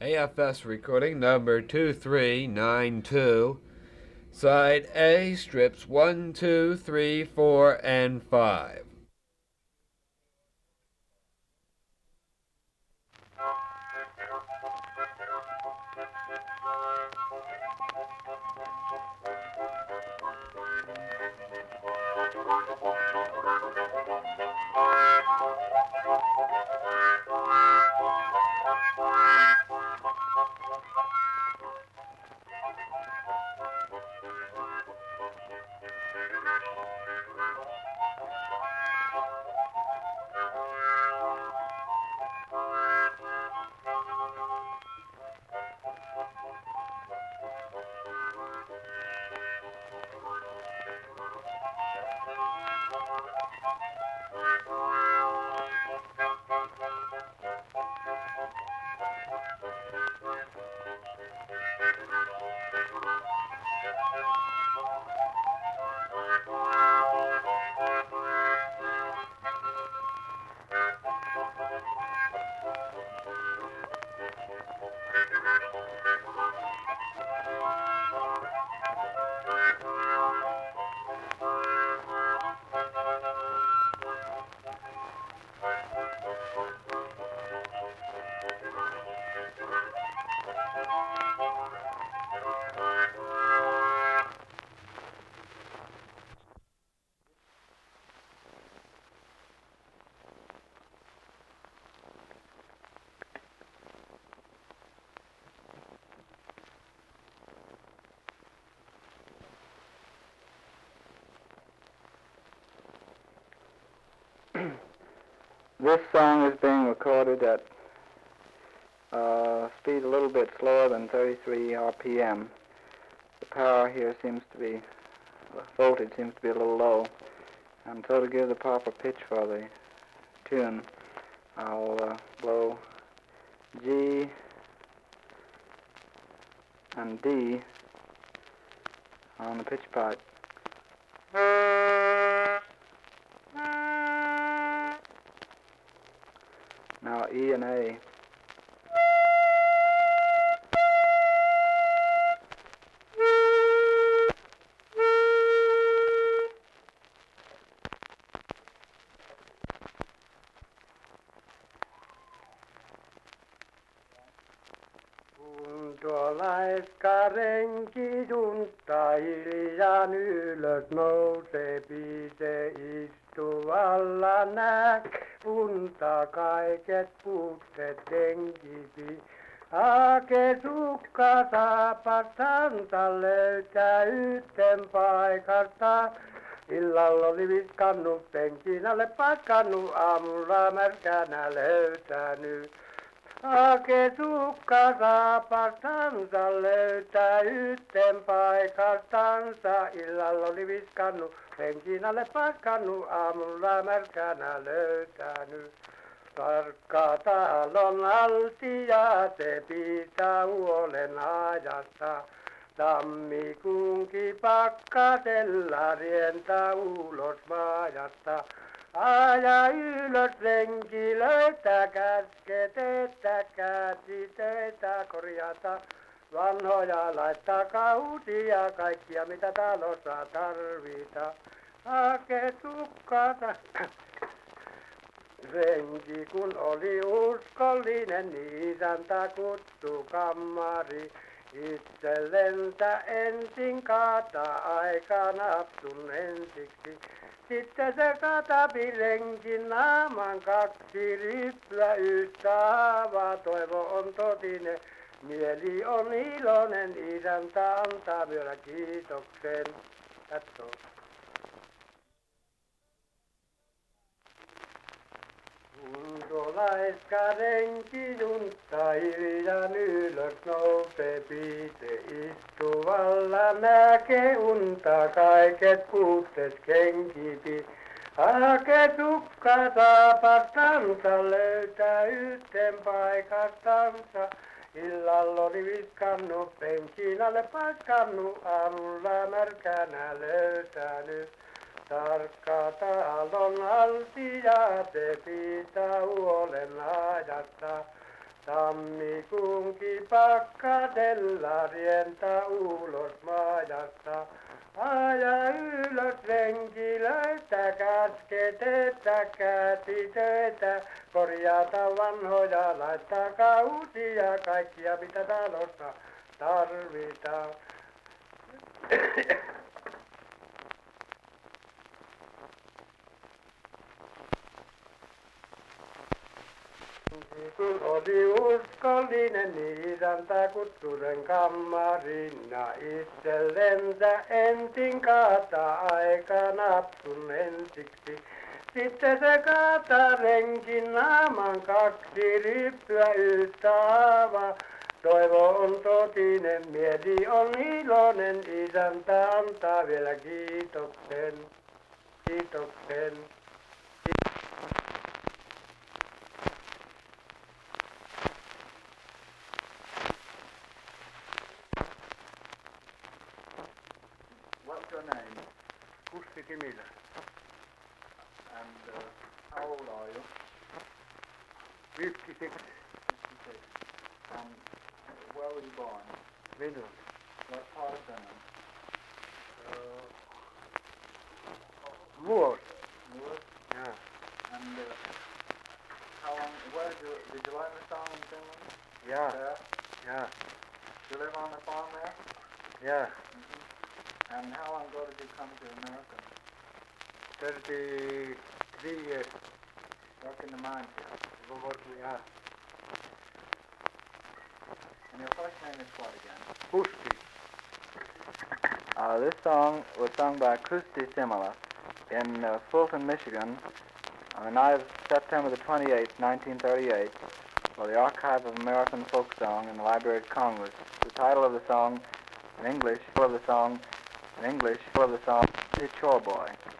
AFS recording number 2392. Side A, strips 1, 2, 3, 4, and 5. This song is being recorded at uh, speed a little bit slower than 33 RPM. The power here seems to be, the voltage seems to be a little low. And so to give the proper pitch for the tune, I'll uh, blow G and D on the pitch pipe. Now E and A. Kuntolaiskarenki juntta hiljan ylös nousee, se istuvalla näk. Unta kaiket puutteet tenkipi. Ake sukka saapastansa löytää yhten paikasta. Illalla oli viskannut penkin alle paikannut, aamulla märkänä löytänyt. Ake sukka saapastansa löytää yhten paikastansa. Illalla oli viskannut penkin alle paikannut, aamulla märkänä löytänyt. Tarkka talon altia se pitää huolen ajasta. Tammikuunkin pakkasella rientää ulos maajasta. Aja ylös renki, löytää käsket, että käsitöitä korjata. Vanhoja laittaa kausia, kaikkia mitä talossa tarvita. Hake tukkata. Renki kun oli uskollinen, isäntä kutsu kammari. Itsellensä ensin kaata aika napsun ensiksi. Sitten se katapi renkin naaman kaksi rippyä yhtä haavaa. Toivo on totinen, mieli on iloinen, isäntä antaa vielä kiitoksen. That's all. Kuntolaiska renki juntta hiljan ylös nousee piite istuvalla näkee unta kaiket puutteet kenkipi. Hake tukka saapastansa löytää yhten paikastansa. Illalla oli viskannut penkin alle paiskannut, aamulla märkänä löytänyt. Tarkka talon altia se pitää huolen ajasta. Tammikuunkin pakkasella rientä ulos maajasta. Aja ylös renki, löytä käsket, että käsi töitä. Korjata vanhoja, laittaa uusia kaikkia mitä talossa tarvitaan. Kun oli uskollinen isäntä kutsuren kammarina itsellensä ensin kaata aika napsun ensiksi. Sitten se kaata renkin naaman kaksi ryppyä yhtä haavaa. Toivo on totinen, mieli on iloinen, isäntä antaa vielä kiitoksen, kiitoksen. What's your name? Kussi Kimilä, And uh, how old are you? 56, 56. And where were you born? minun. What part of Finland? Vuosi. Newark? Ja. And uh, how long? Where did you did you learn the song in Finland? Yeah. There. ja, You live on the farm there. ja. And how long ago did you come to America? 33 years. Work in the mines here. Vuosi, ja. And your first name is what again? Kusti. Uh, this song was sung by Kusti Simila in uh, Fulton, Michigan on the night of September the 28th, 1938 for the Archive of American Folk Song in the Library of Congress. The title of the song in English, of the song in English, of the song, The Chore Boy.